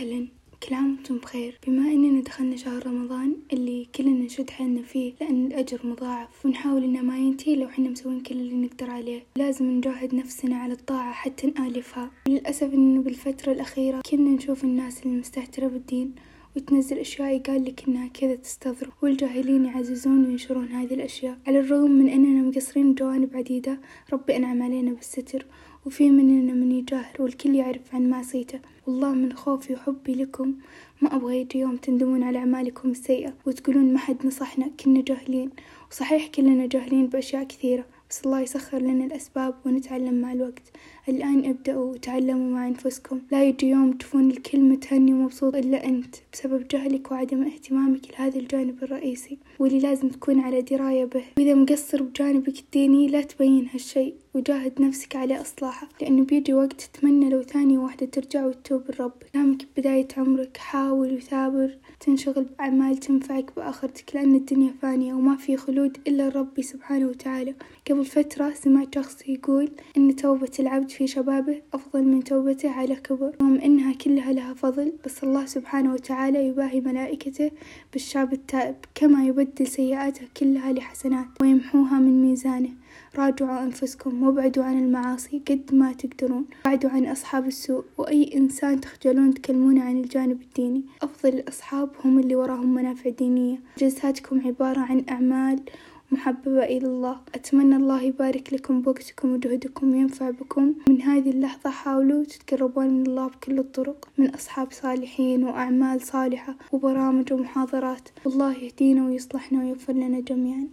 أهلا. كل عام وأنتم بخير. بما إننا دخلنا شهر رمضان اللي كلنا نشد حيلنا فيه لأن الأجر مضاعف ونحاول إنه ما ينتهي لو إحنا مسوين كل اللي نقدر عليه. لازم نجاهد نفسنا على الطاعة حتى نآلفها. للأسف إنه بالفترة الأخيرة كنا نشوف الناس المستهترة بالدين. وتنزل أشياء يقال لك إنها كذا تستظرف والجاهلين يعززون وينشرون هذه الأشياء. على الرغم من أننا مقصرين بجوانب عديدة ربي أنعم علينا بالستر وفي مننا من يجاهر والكل يعرف عن معصيته. والله من خوفي وحبي لكم ما أبغى يجي يوم تندمون على أعمالكم السيئة وتقولون ما حد نصحنا كنا جاهلين. وصحيح كلنا جاهلين بأشياء كثيرة. بس الله يسخر لنا الأسباب ونتعلم مع الوقت. الآن ابدأوا وتعلموا مع أنفسكم. لا يجي يوم تشوفون الكل متهني ومبسوط إلا أنت. بسبب جهلك وعدم اهتمامك لهذا الجانب الرئيسي واللي لازم تكون على دراية به. وإذا مقصر بجانبك الديني لا تبين هالشي وجاهد نفسك على إصلاحه لأنه بيجي وقت تتمنى لو ثانية واحدة ترجع وتتوب الرب دامك بداية عمرك حاول وثابر. تنشغل بأعمال تنفعك بآخرتك لأن الدنيا فانية وما في خلود إلا ربي سبحانه وتعالى. قبل فترة سمعت شخص يقول إن توبة العبد في شبابه أفضل من توبته على كبر. رغم إنها كلها لها فضل بس الله سبحانه وتعالى يباهي ملائكته بالشاب التائب كما يبدل سيئاته كلها لحسنات ويمحوها من ميزانه. راجعوا أنفسكم وابعدوا عن المعاصي قد ما تقدرون. بعدوا عن أصحاب السوء وأي إنسان تخجلون تكلمونه عن الجانب الديني. أفضل الأصحاب هم اللي وراهم منافع دينية. جلساتكم عبارة عن أعمال محببة إلى الله. أتمنى الله يبارك لكم بوقتكم وجهدكم وينفع بكم. من هذه اللحظة حاولوا تتقربون من الله بكل الطرق من أصحاب صالحين وأعمال صالحة وبرامج ومحاضرات. والله يهدينا ويصلحنا ويغفر لنا جميعا.